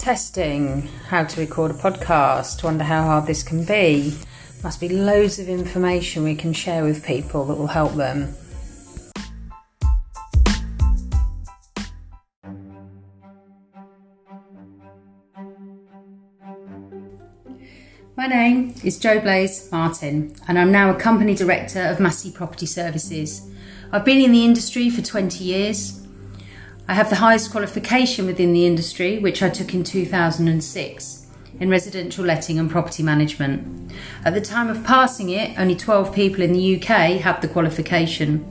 testing how to record a podcast, wonder how hard this can be. Must be loads of information we can share with people that will help them. My name is Jo Blaze Martin, and I'm now a company director of Massey Property Services. I've been in the industry for 20 years I have the highest qualification within the industry, which I took in 2006 in residential letting and property management. At the time of passing it, only 12 people in the UK had the qualification.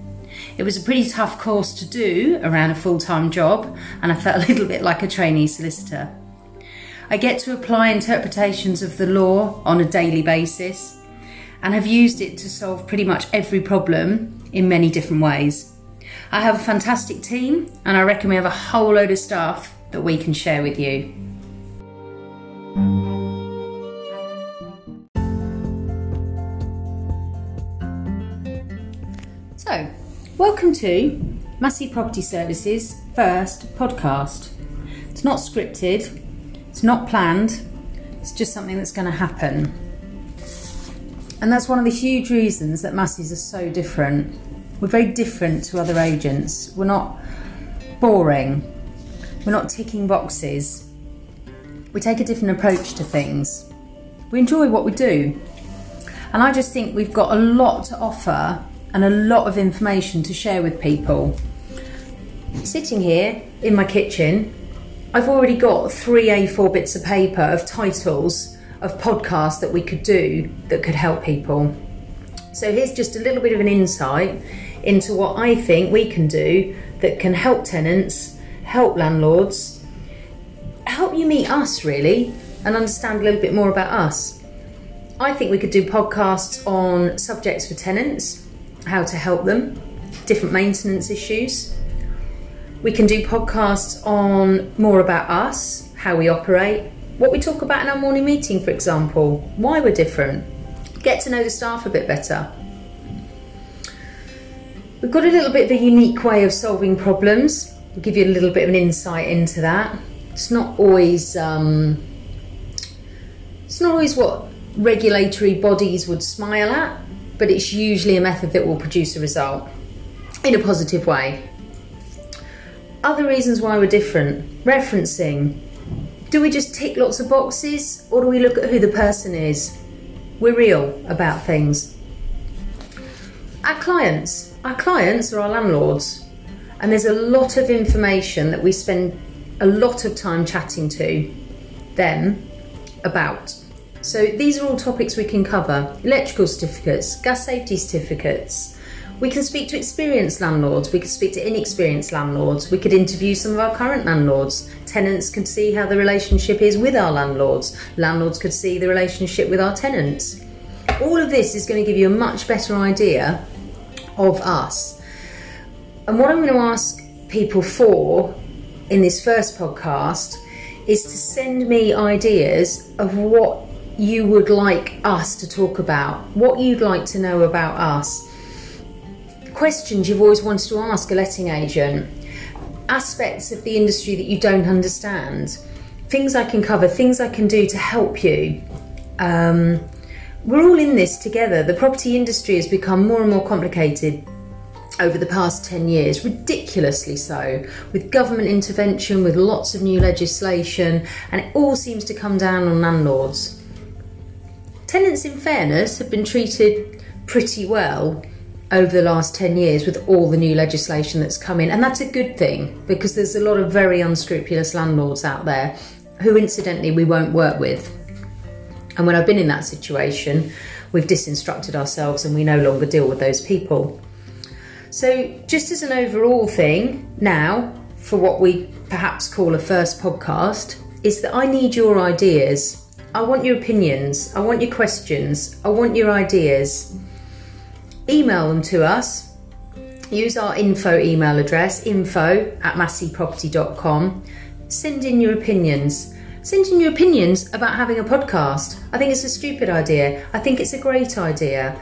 It was a pretty tough course to do around a full time job, and I felt a little bit like a trainee solicitor. I get to apply interpretations of the law on a daily basis and have used it to solve pretty much every problem in many different ways. I have a fantastic team, and I reckon we have a whole load of staff that we can share with you. So, welcome to Massey Property Services' first podcast. It's not scripted, it's not planned, it's just something that's going to happen. And that's one of the huge reasons that Massey's are so different we're very different to other agents. We're not boring. We're not ticking boxes. We take a different approach to things. We enjoy what we do. And I just think we've got a lot to offer and a lot of information to share with people. Sitting here in my kitchen, I've already got three A4 bits of paper of titles of podcasts that we could do that could help people. So here's just a little bit of an insight into what I think we can do that can help tenants, help landlords, help you meet us really and understand a little bit more about us. I think we could do podcasts on subjects for tenants, how to help them, different maintenance issues. We can do podcasts on more about us, how we operate, what we talk about in our morning meeting, for example, why we're different, get to know the staff a bit better. We've got a little bit of a unique way of solving problems. We'll give you a little bit of an insight into that. It's not always um, it's not always what regulatory bodies would smile at, but it's usually a method that will produce a result in a positive way. Other reasons why we're different. Referencing. Do we just tick lots of boxes or do we look at who the person is? We're real about things. Our clients our clients are our landlords, and there's a lot of information that we spend a lot of time chatting to them about. So these are all topics we can cover electrical certificates, gas safety certificates. We can speak to experienced landlords, we could speak to inexperienced landlords, we could interview some of our current landlords. Tenants can see how the relationship is with our landlords, landlords could see the relationship with our tenants. All of this is going to give you a much better idea of us. And what I'm going to ask people for in this first podcast is to send me ideas of what you would like us to talk about, what you'd like to know about us, questions you've always wanted to ask a letting agent, aspects of the industry that you don't understand, things I can cover, things I can do to help you. Um, we're all in this together. The property industry has become more and more complicated over the past 10 years, ridiculously so, with government intervention, with lots of new legislation, and it all seems to come down on landlords. Tenants, in fairness, have been treated pretty well over the last 10 years with all the new legislation that's come in, and that's a good thing because there's a lot of very unscrupulous landlords out there who, incidentally, we won't work with. And when I've been in that situation, we've disinstructed ourselves and we no longer deal with those people. So, just as an overall thing, now for what we perhaps call a first podcast, is that I need your ideas. I want your opinions. I want your questions. I want your ideas. Email them to us. Use our info email address info at masseyproperty.com. Send in your opinions. Send in your opinions about having a podcast. I think it's a stupid idea. I think it's a great idea.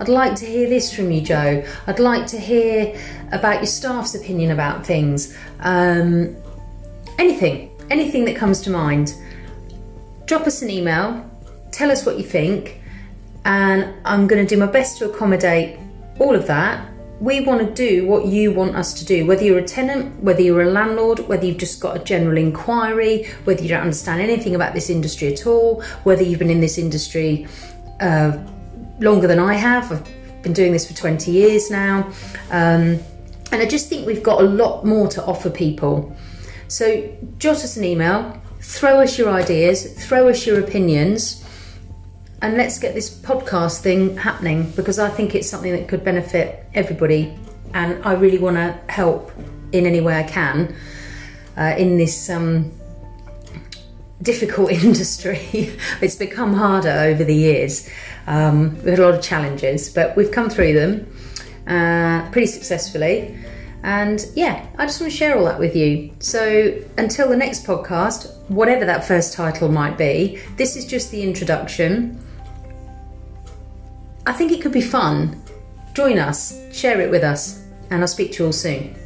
I'd like to hear this from you, Jo. I'd like to hear about your staff's opinion about things. Um, anything. anything that comes to mind. Drop us an email, tell us what you think, and I'm going to do my best to accommodate all of that. We want to do what you want us to do, whether you're a tenant, whether you're a landlord, whether you've just got a general inquiry, whether you don't understand anything about this industry at all, whether you've been in this industry uh, longer than I have. I've been doing this for 20 years now. Um, and I just think we've got a lot more to offer people. So jot us an email, throw us your ideas, throw us your opinions, and let's get this podcast thing happening because I think it's something that could benefit everybody. And I really want to help in any way I can uh, in this um, difficult industry. it's become harder over the years. Um, we've had a lot of challenges, but we've come through them uh, pretty successfully. And yeah, I just want to share all that with you. So until the next podcast, whatever that first title might be, this is just the introduction. I think it could be fun. Join us, share it with us, and I'll speak to you all soon.